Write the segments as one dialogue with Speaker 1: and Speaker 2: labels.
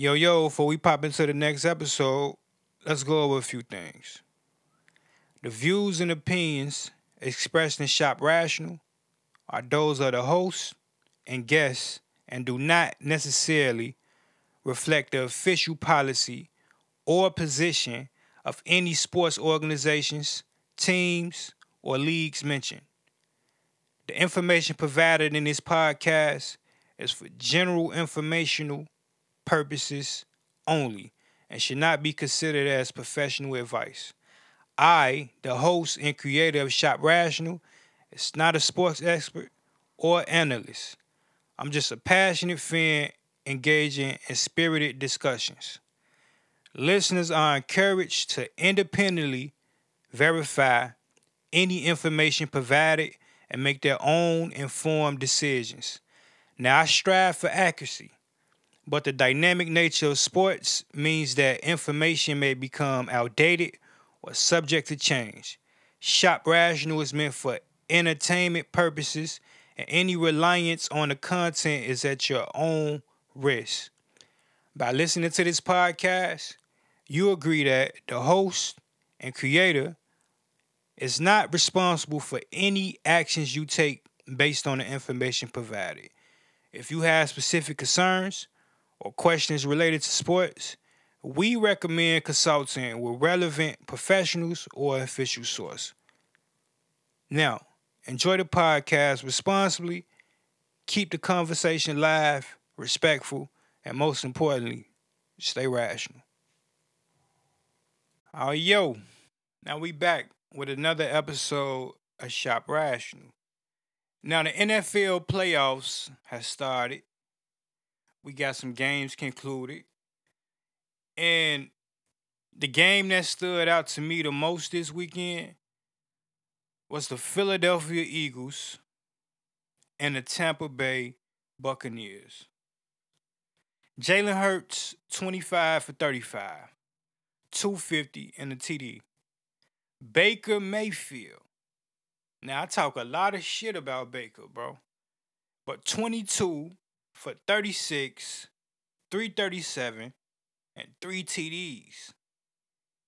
Speaker 1: Yo, yo, before we pop into the next episode, let's go over a few things. The views and opinions expressed in Shop Rational are those of the host and guests and do not necessarily reflect the official policy or position of any sports organizations, teams, or leagues mentioned. The information provided in this podcast is for general informational purposes only and should not be considered as professional advice. I, the host and creator of Shop Rational, is not a sports expert or analyst. I'm just a passionate fan engaging in spirited discussions. Listeners are encouraged to independently verify any information provided and make their own informed decisions. Now, I strive for accuracy, but the dynamic nature of sports means that information may become outdated or subject to change. Shop Rational is meant for entertainment purposes, and any reliance on the content is at your own risk. By listening to this podcast, you agree that the host and creator is not responsible for any actions you take based on the information provided. If you have specific concerns or questions related to sports, we recommend consulting with relevant professionals or official source. Now, enjoy the podcast responsibly, keep the conversation live, respectful, and most importantly, stay rational. Oh, yo. Now we back with another episode of Shop Rational. Now the NFL playoffs has started. We got some games concluded. And the game that stood out to me the most this weekend was the Philadelphia Eagles and the Tampa Bay Buccaneers. Jalen Hurts, 25 for 35, 250 and a TD. Baker Mayfield. Now, I talk a lot of shit about Baker, bro. But 22 for 36, 337, and three TDs.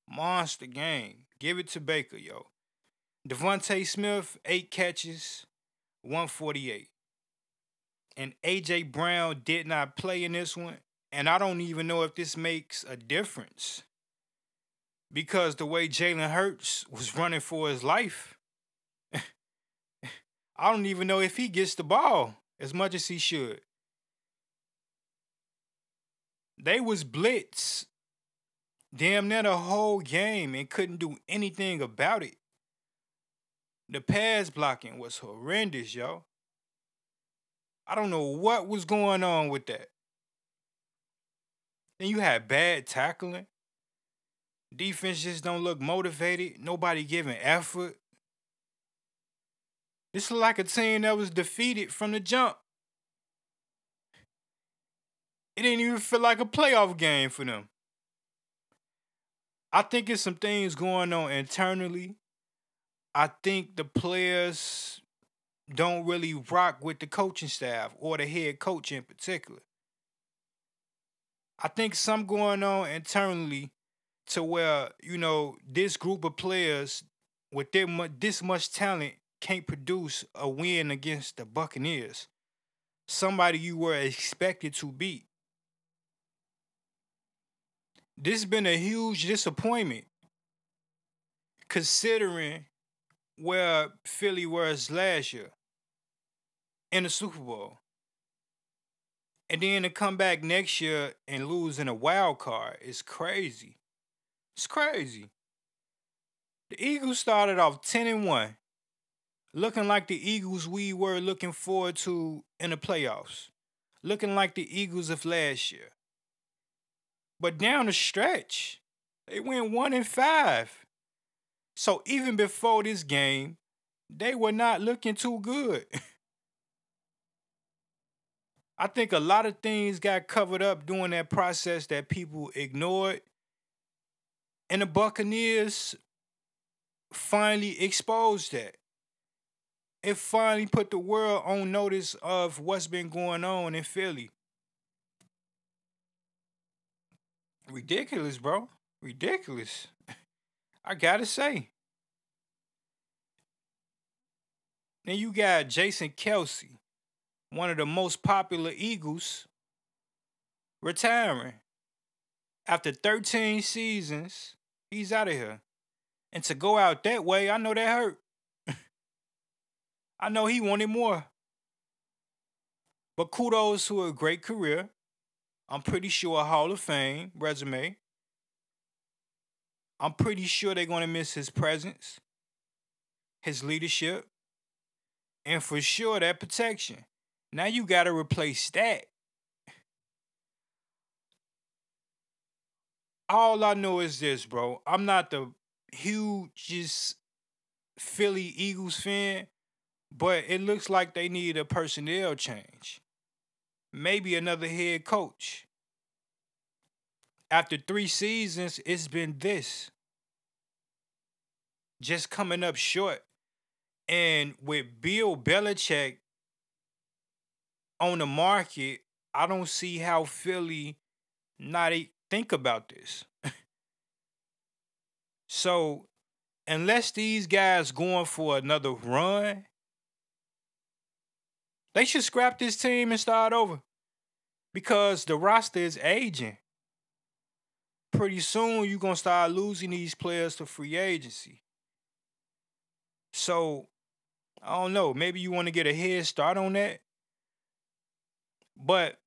Speaker 1: Monster game. Give it to Baker, yo. DeVonta Smith, eight catches, 148. And AJ Brown did not play in this one. And I don't even know if this makes a difference. Because the way Jalen Hurts was running for his life, I don't even know if he gets the ball as much as he should. They was blitz damn near the whole game and couldn't do anything about it. The pass blocking was horrendous, yo. I don't know what was going on with that. Then you had bad tackling. Defense just don't look motivated. Nobody giving effort. This is like a team that was defeated from the jump. It didn't even feel like a playoff game for them. I think it's some things going on internally. I think the players don't really rock with the coaching staff or the head coach in particular. I think some going on internally to where, you know, this group of players with their this much talent can't produce a win against the Buccaneers. Somebody you were expected to beat. This has been a huge disappointment considering where Philly was last year in the Super Bowl. And then to come back next year and lose in a wild card is crazy. It's crazy. The Eagles started off 10 and 1, looking like the Eagles we were looking forward to in the playoffs, looking like the Eagles of last year. But down the stretch, they went 1 and 5. So even before this game, they were not looking too good. I think a lot of things got covered up during that process that people ignored. And the Buccaneers finally exposed that. It finally put the world on notice of what's been going on in Philly. Ridiculous, bro. Ridiculous. I gotta say. Then you got Jason Kelce, one of the most popular Eagles, retiring. After 13 seasons, he's out of here. And to go out that way, I know that hurt. I know he wanted more. But kudos to a great career. I'm pretty sure a Hall of Fame resume. I'm pretty sure they're going to miss his presence, his leadership, and for sure that protection. Now you got to replace that. All I know is this, bro. I'm not the hugest Philly Eagles fan, but it looks like they need a personnel change. Maybe another head coach. After three seasons, it's been this. Just coming up short. And with Bill Belichick on the market, I don't see how Philly not think about this. so, unless these guys going for another run, they should scrap this team and start over because the roster is aging. Pretty soon, you're going to start losing these players to free agency. So, I don't know. Maybe you want to get a head start on that. But,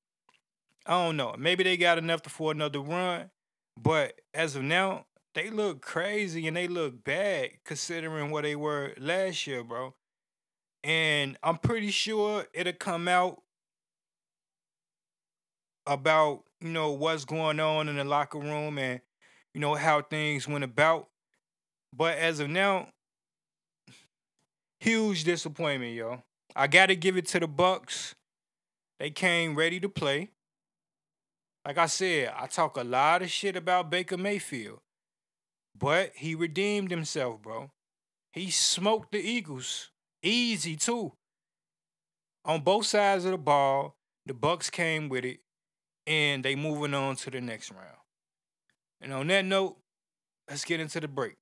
Speaker 1: I don't know. Maybe they got enough to for another run. But as of now, they look crazy and they look bad considering what they were last year, bro and I'm pretty sure it'll come out about you know what's going on in the locker room and you know how things went about. But as of now, huge disappointment, yo. I got to give it to the Bucs. They came ready to play. Like I said, I talk a lot of shit about Baker Mayfield, but he redeemed himself, bro. He smoked the Eagles. Easy too. On both sides of the ball, the Bucs came with it, and they moving on to the next round. And on that note, let's get into the break.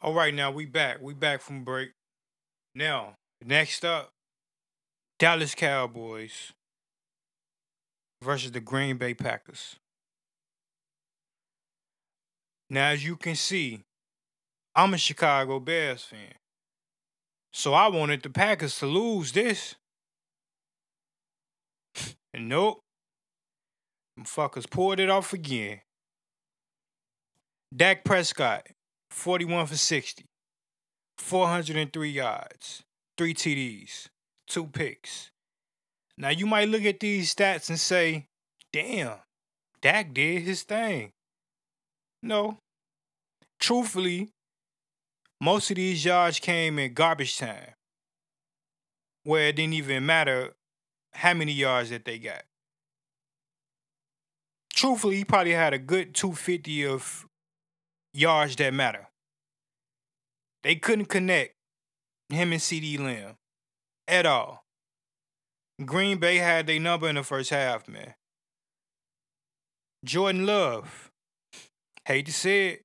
Speaker 1: All right, now we back. We back from break. Now, next up, Dallas Cowboys versus the Green Bay Packers. Now, as you can see, I'm a Chicago Bears fan. So I wanted the Packers to lose this. and nope. Them fuckers pulled it off again. Dak Prescott, 41 for 60, 403 yards, three TDs, two picks. Now you might look at these stats and say, damn, Dak did his thing. No. Truthfully, most of these yards came in garbage time, where it didn't even matter how many yards that they got. Truthfully, he probably had a good 250 of yards that matter. They couldn't connect him and CeeDee Lamb at all. Green Bay had their number in the first half, man. Jordan Love, Hate to say it.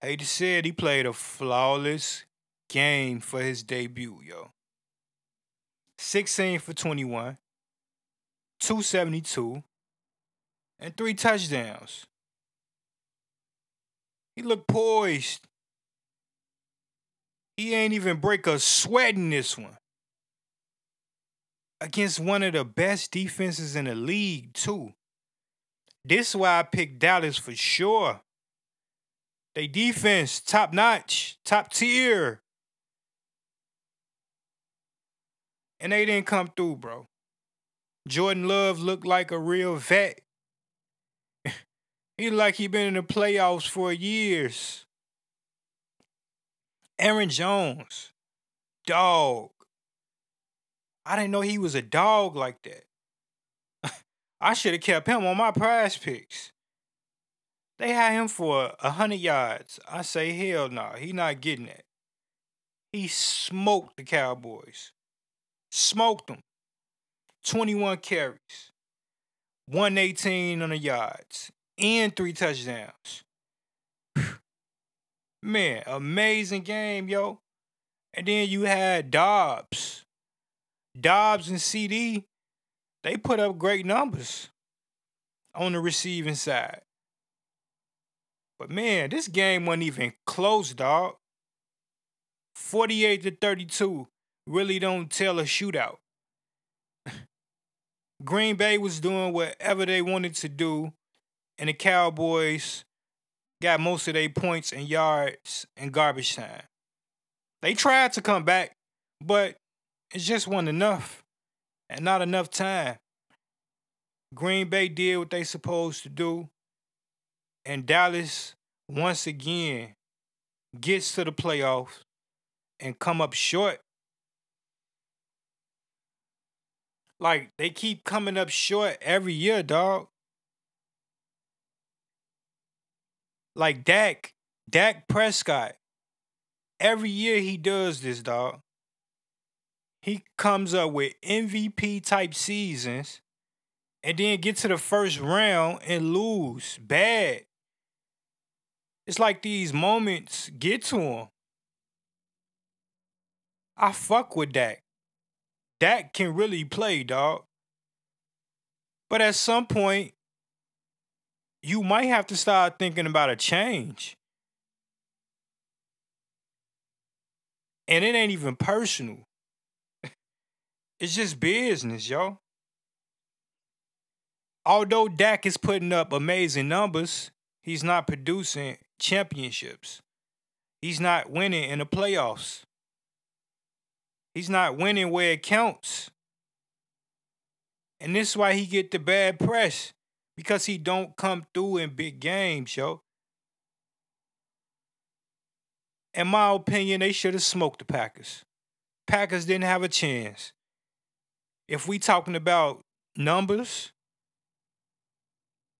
Speaker 1: Hate to say it. He played a flawless game for his debut, yo. 16 for 21, 272, and three touchdowns. He looked poised. He ain't even break a sweat in this one. Against one of the best defenses in the league, too. This is why I picked Dallas for sure. They defense top notch, top tier. And they didn't come through, bro. Jordan Love looked like a real vet. he like he been in the playoffs for years. Aaron Jones, dog. I didn't know he was a dog like that. I should have kept him on my prize picks. They had him for a hundred yards. I say hell no, nah, he not getting it. He smoked the Cowboys. Smoked them. 21 carries, 118 on the yards, and three touchdowns. Man, amazing game, yo. And then you had Dobbs. Dobbs and CeeDee, they put up great numbers on the receiving side. But man, this game wasn't even close, dog. 48 to 32 really don't tell a shootout. Green Bay was doing whatever they wanted to do, and the Cowboys got most of their points and yards in garbage time. They tried to come back, but it just wasn't enough, and not enough time. Green Bay did what they supposed to do, and Dallas once again gets to the playoffs and come up short. Like they keep coming up short every year, dog. Like Dak, Dak Prescott. Every year he does this, dog. He comes up with MVP type seasons and then get to the first round and lose bad. It's like these moments get to him. I fuck with Dak. Dak can really play, dog. But at some point, you might have to start thinking about a change. And it ain't even personal. it's just business, yo. Although Dak is putting up amazing numbers, he's not producing championships. He's not winning in the playoffs. He's not winning where it counts. And this is why he get the bad press because he don't come through in big games, yo. In my opinion, they should have smoked the Packers. Packers didn't have a chance. If we talking about numbers,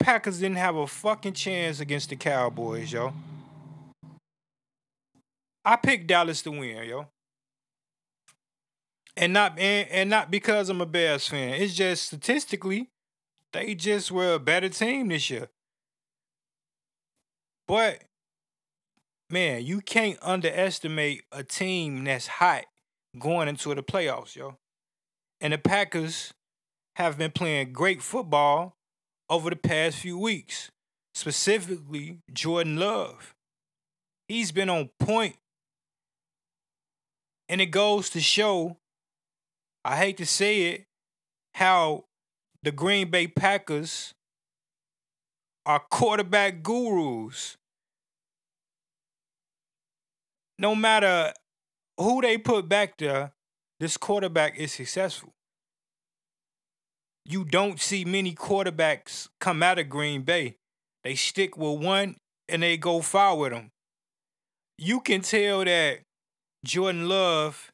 Speaker 1: Packers didn't have a fucking chance against the Cowboys, yo. I picked Dallas to win, yo and not and, and not because I'm a Bears fan. It's just statistically, they just were a better team this year. But man, you can't underestimate a team that's hot going into the playoffs, yo. And the Packers have been playing great football over the past few weeks. Specifically, Jordan Love. He's been on point. And it goes to show I hate to say it, how the Green Bay Packers are quarterback gurus. No matter who they put back there, this quarterback is successful. You don't see many quarterbacks come out of Green Bay. They stick with one and they go far with them. You can tell that Jordan Love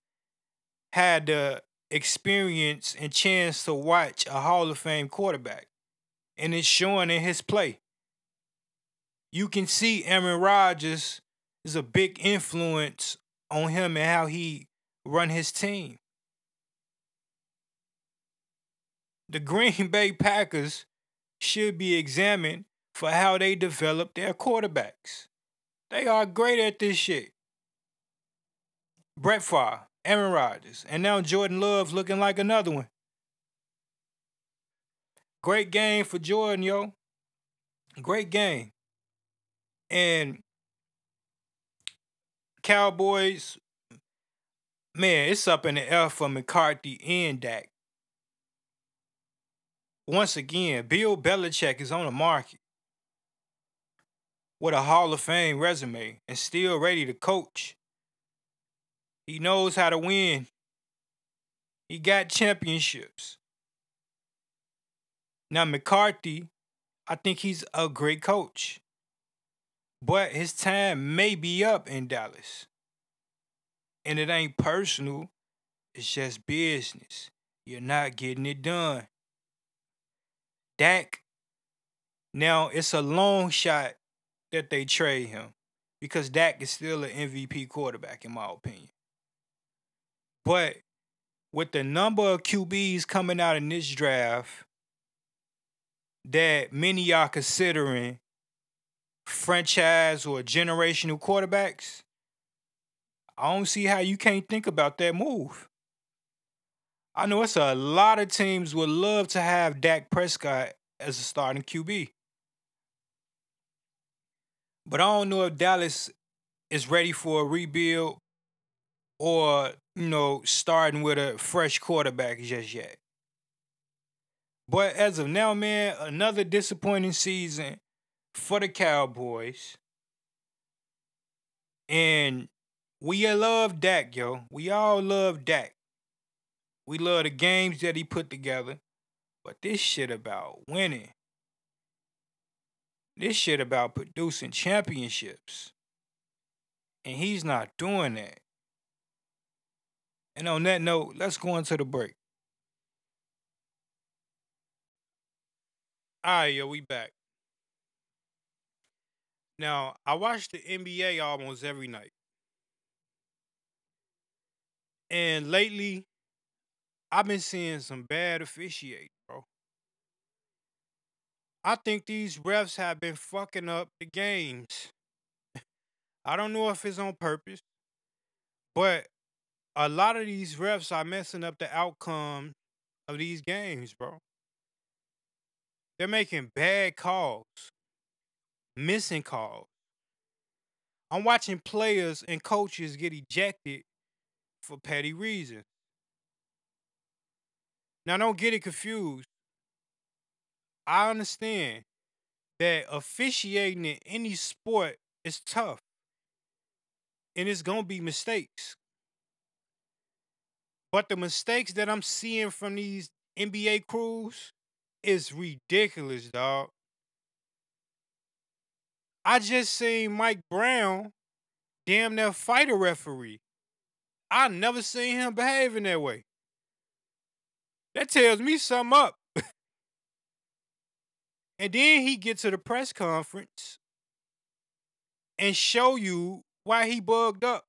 Speaker 1: had the experience and chance to watch a Hall of Fame quarterback. And it's showing in his play. You can see Aaron Rodgers is a big influence on him and how he run his team. The Green Bay Packers should be examined for how they develop their quarterbacks. They are great at this shit. Brett Favre, Aaron Rodgers, and now Jordan Love looking like another one. Great game for Jordan, yo. Great game. And Cowboys, man, it's up in the air for McCarthy and Dak. Once again, Bill Belichick is on the market with a Hall of Fame resume and still ready to coach. He knows how to win. He got championships. Now, McCarthy, I think he's a great coach. But his time may be up in Dallas. And it ain't personal, it's just business. You're not getting it done. Dak, now it's a long shot that they trade him because Dak is still an MVP quarterback, in my opinion. But with the number of QBs coming out in this draft that many are considering franchise or generational quarterbacks, I don't see how you can't think about that move. I know it's a lot of teams would love to have Dak Prescott as a starting QB. But I don't know if Dallas is ready for a rebuild or, you know, starting with a fresh quarterback just yet. But as of now, man, another disappointing season for the Cowboys. And we love Dak, yo. We all love Dak. We love the games that he put together. But this shit about winning. This shit about producing championships. And he's not doing that. And on that note, let's go into the break. All right, yo, we back. Now, I watch the NBA almost every night. And lately, I've been seeing some bad officiating, bro. I think these refs have been fucking up the games. I don't know if it's on purpose, but a lot of these refs are messing up the outcome of these games, bro. They're making bad calls, missing calls. I'm watching players and coaches get ejected for petty reasons. Now, don't get it confused. I understand that officiating in any sport is tough and it's going to be mistakes. But the mistakes that I'm seeing from these NBA crews is ridiculous, dog. I just seen Mike Brown damn near fight a referee. I never seen him behaving that way. That tells me something up. and then he get to the press conference and show you why he bugged up.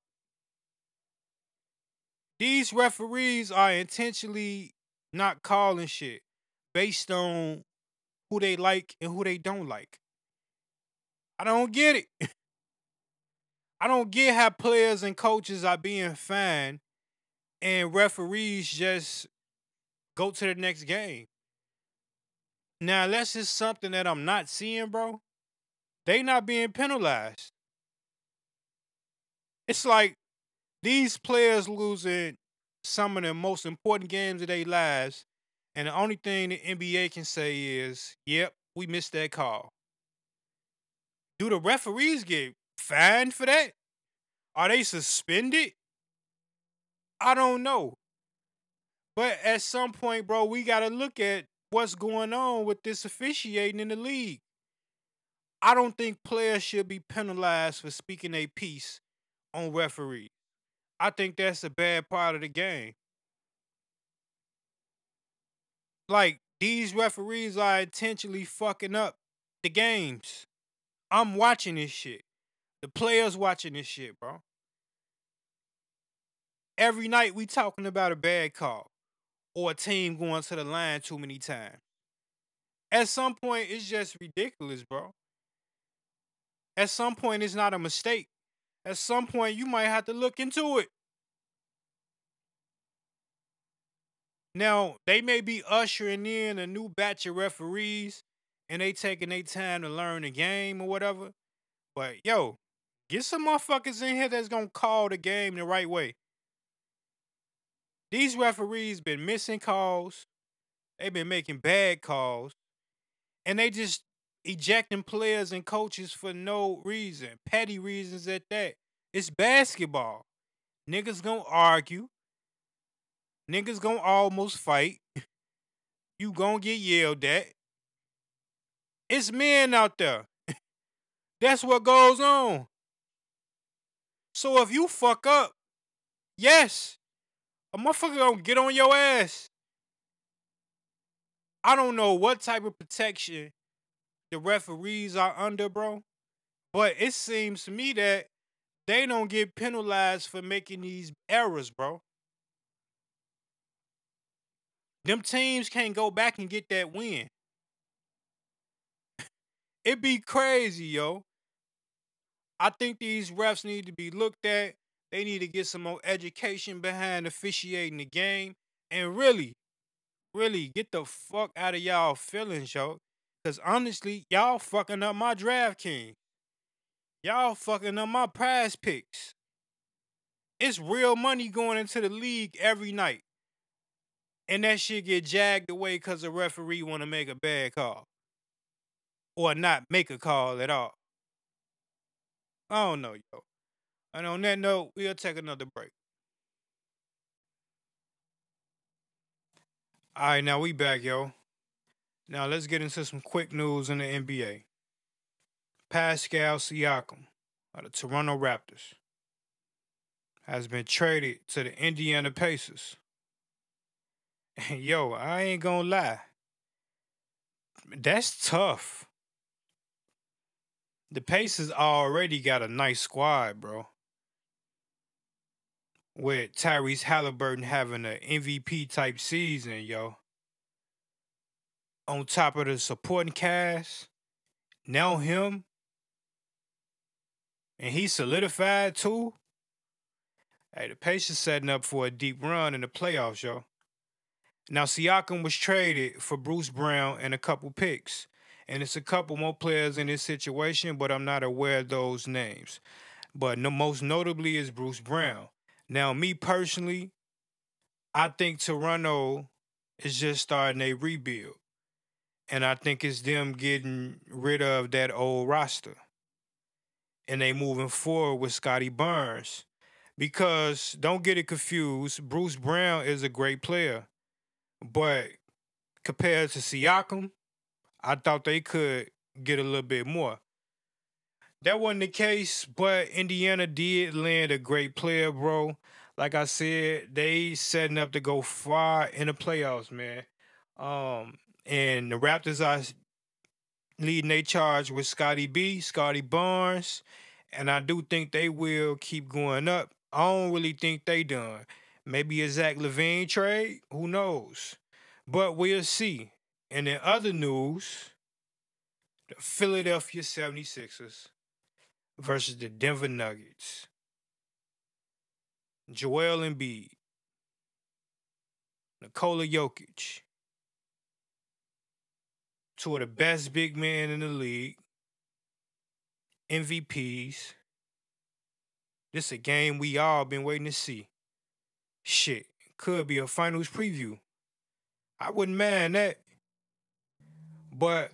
Speaker 1: These referees are intentionally not calling shit based on who they like and who they don't like. I don't get it. I don't get how players and coaches are being fined and referees just go to the next game. Now, unless it's something that I'm not seeing, bro, they not being penalized. It's like these players losing some of the most important games of their lives, and the only thing the NBA can say is, "Yep, we missed that call." Do the referees get fined for that? Are they suspended? I don't know. But at some point, bro, we got to look at what's going on with this officiating in the league. I don't think players should be penalized for speaking a piece on referees. I think that's a bad part of the game. Like, these referees are intentionally fucking up the games. I'm watching this shit. The players watching this shit, bro. Every night we talking about a bad call or a team going to the line too many times. At some point, it's just ridiculous, bro. At some point, it's not a mistake. At some point, you might have to look into it. Now, they may be ushering in a new batch of referees and they taking their time to learn the game or whatever. But yo, get some motherfuckers in here that's gonna call the game the right way. These referees been missing calls. They've been making bad calls. And they just ejecting players and coaches for no reason. Petty reasons at that. It's basketball. Niggas gonna argue. Niggas gonna almost fight. you gonna get yelled at. It's men out there. That's what goes on. So if you fuck up, yes, a motherfucker gonna get on your ass. I don't know what type of protection the referees are under, bro. But it seems to me that they don't get penalized for making these errors, bro. them teams can't go back and get that win. It'd be crazy, yo. I think these refs need to be looked at. They need to get some more education behind officiating the game. And really, really get the fuck out of y'all feelings, yo. Cause honestly, y'all fucking up my DraftKings. Y'all fucking up my prize picks. It's real money going into the league every night. And that shit get jagged away because the referee want to make a bad call. Or not make a call at all. I don't know, yo. And on that note, we'll take another break. All right, now we back, yo. Now let's get into some quick news in the NBA. Pascal Siakam of the Toronto Raptors has been traded to the Indiana Pacers. And yo, I ain't gonna lie. That's tough. The Pacers already got a nice squad, bro. With Tyrese Halliburton having an MVP type season, yo. On top of the supporting cast, now him, and he solidified too. Hey, the Pacers setting up for a deep run in the playoffs, yo. Now Siakam was traded for Bruce Brown and a couple picks. And it's a couple more players in this situation, but I'm not aware of those names. But no, most notably is Bruce Brown. Now, me personally, I think Toronto is just starting a rebuild. And I think it's them getting rid of that old roster. And they moving forward with Scottie Barnes. Because don't get it confused, Bruce Brown is a great player. But compared to Siakam, I thought they could get a little bit more. That wasn't the case, but Indiana did land a great player, bro. Like I said, they setting up to go far in the playoffs, man. Um, and the Raptors are leading their charge with Scotty B, Scottie Barnes, and I do think they will keep going up. I don't really think they done. Maybe a Zach LaVine trade, who knows? But we'll see. And in other news, the Philadelphia 76ers versus the Denver Nuggets. Joel Embiid, Nikola Jokic, two of the best big men in the league, MVPs. This is a game we all been waiting to see. Shit, could be a finals preview. I wouldn't mind that. But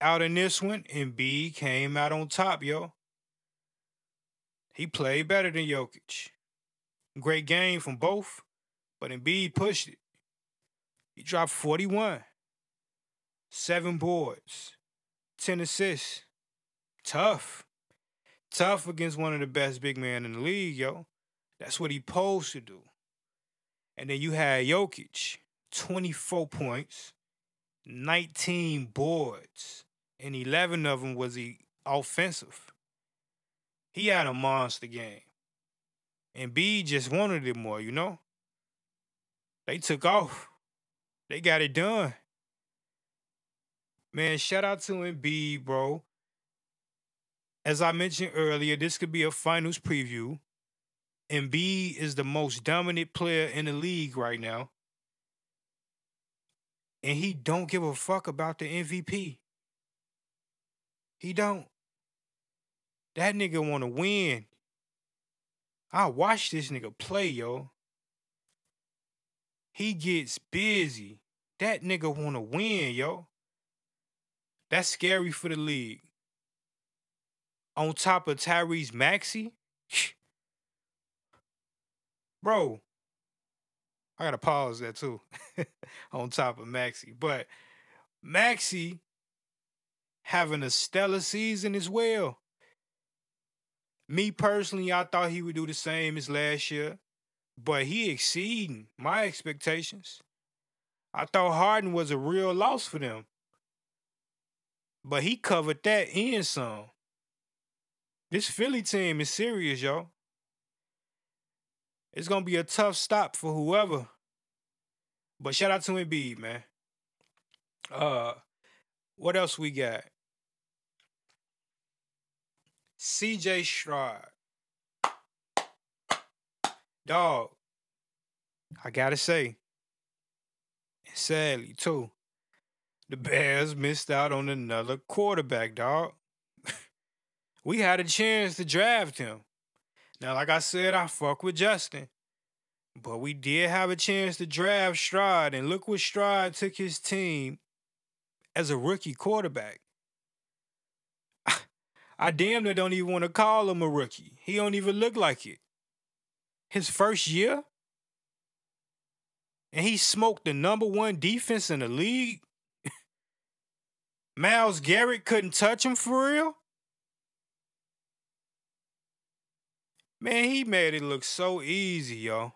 Speaker 1: out in this one, Embiid came out on top, yo. He played better than Jokic. Great game from both, but Embiid pushed it. He dropped 41, seven boards, 10 assists. Tough. Tough against one of the best big men in the league, yo. That's what he posed to do. And then you had Jokic, 24 points, 19 boards, and 11 of them was he offensive. He had a monster game. Embiid just wanted it more, you know? They took off. They got it done. Man, shout out to Embiid, bro. As I mentioned earlier, this could be a finals preview. Embiid is the most dominant player in the league right now and he don't give a fuck about the MVP. He don't. That nigga want to win. I watch this nigga play, yo. He gets busy. That nigga want to win, yo. That's scary for the league. On top of Tyrese Maxey, bro, I gotta pause that too. on top of Maxey. But Maxey having a stellar season as well. Me personally, I thought he would do the same as last year, but he exceeding my expectations. I thought Harden was a real loss for them. But he covered that in some. This Philly team is serious, y'all. It's gonna be a tough stop for whoever. But shout out to Embiid, man. Uh, what else we got? CJ Stroud. Dog, I gotta say, sadly too, the Bears missed out on another quarterback, dog. we had a chance to draft him. Now, like I said, I fuck with Justin. But we did have a chance to draft Stroud, and look what Stroud took his team as a rookie quarterback. I damn near don't even want to call him a rookie. He don't even look like it. His first year, and he smoked the number one defense in the league. Myles Garrett couldn't touch him for real. Man, he made it look so easy, yo.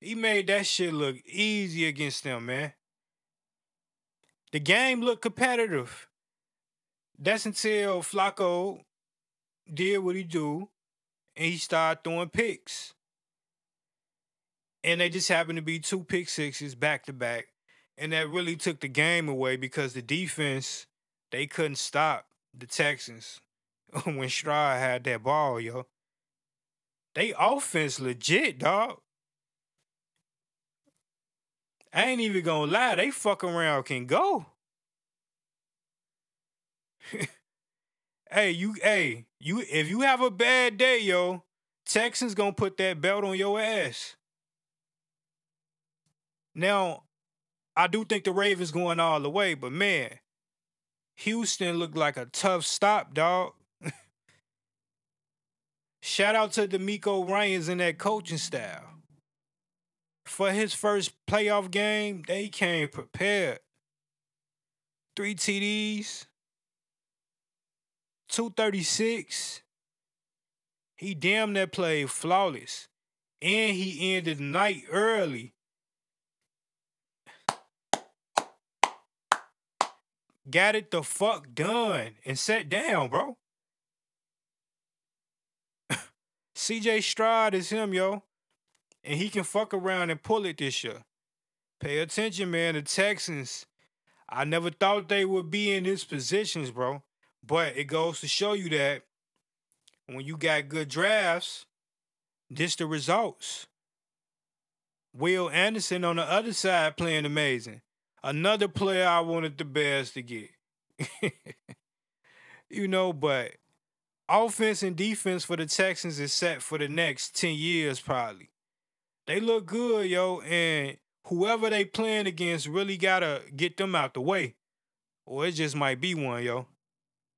Speaker 1: He made that shit look easy against them, man. The game looked competitive. That's until Flacco did what he do, and he started throwing picks. And they just happened to be two pick sixes back to back. And that really took the game away because the defense, they couldn't stop the Texans when Stroud had that ball, yo. They offense legit, dog. I ain't even gonna lie, they fuck around can go. hey, you hey, you if you have a bad day, yo, Texans gonna put that belt on your ass. Now, I do think the Ravens going all the way, but man, Houston looked like a tough stop, dog. Shout out to DeMeco Ryans and that coaching style. For his first playoff game, they came prepared. Three TDs, 236. He damn near played flawless. And he ended the night early. Got it the fuck done and sat down, bro. CJ Stroud is him, yo. And he can fuck around and pull it this year. Pay attention, man. The Texans, I never thought they would be in these positions, bro. But it goes to show you that when you got good drafts, this the results. Will Anderson on the other side playing amazing. Another player I wanted the Bears to get. you know, but offense and defense for the Texans is set for the next 10 years, probably. They look good, yo, and whoever they playing against really gotta get them out the way. Or it just might be one, yo.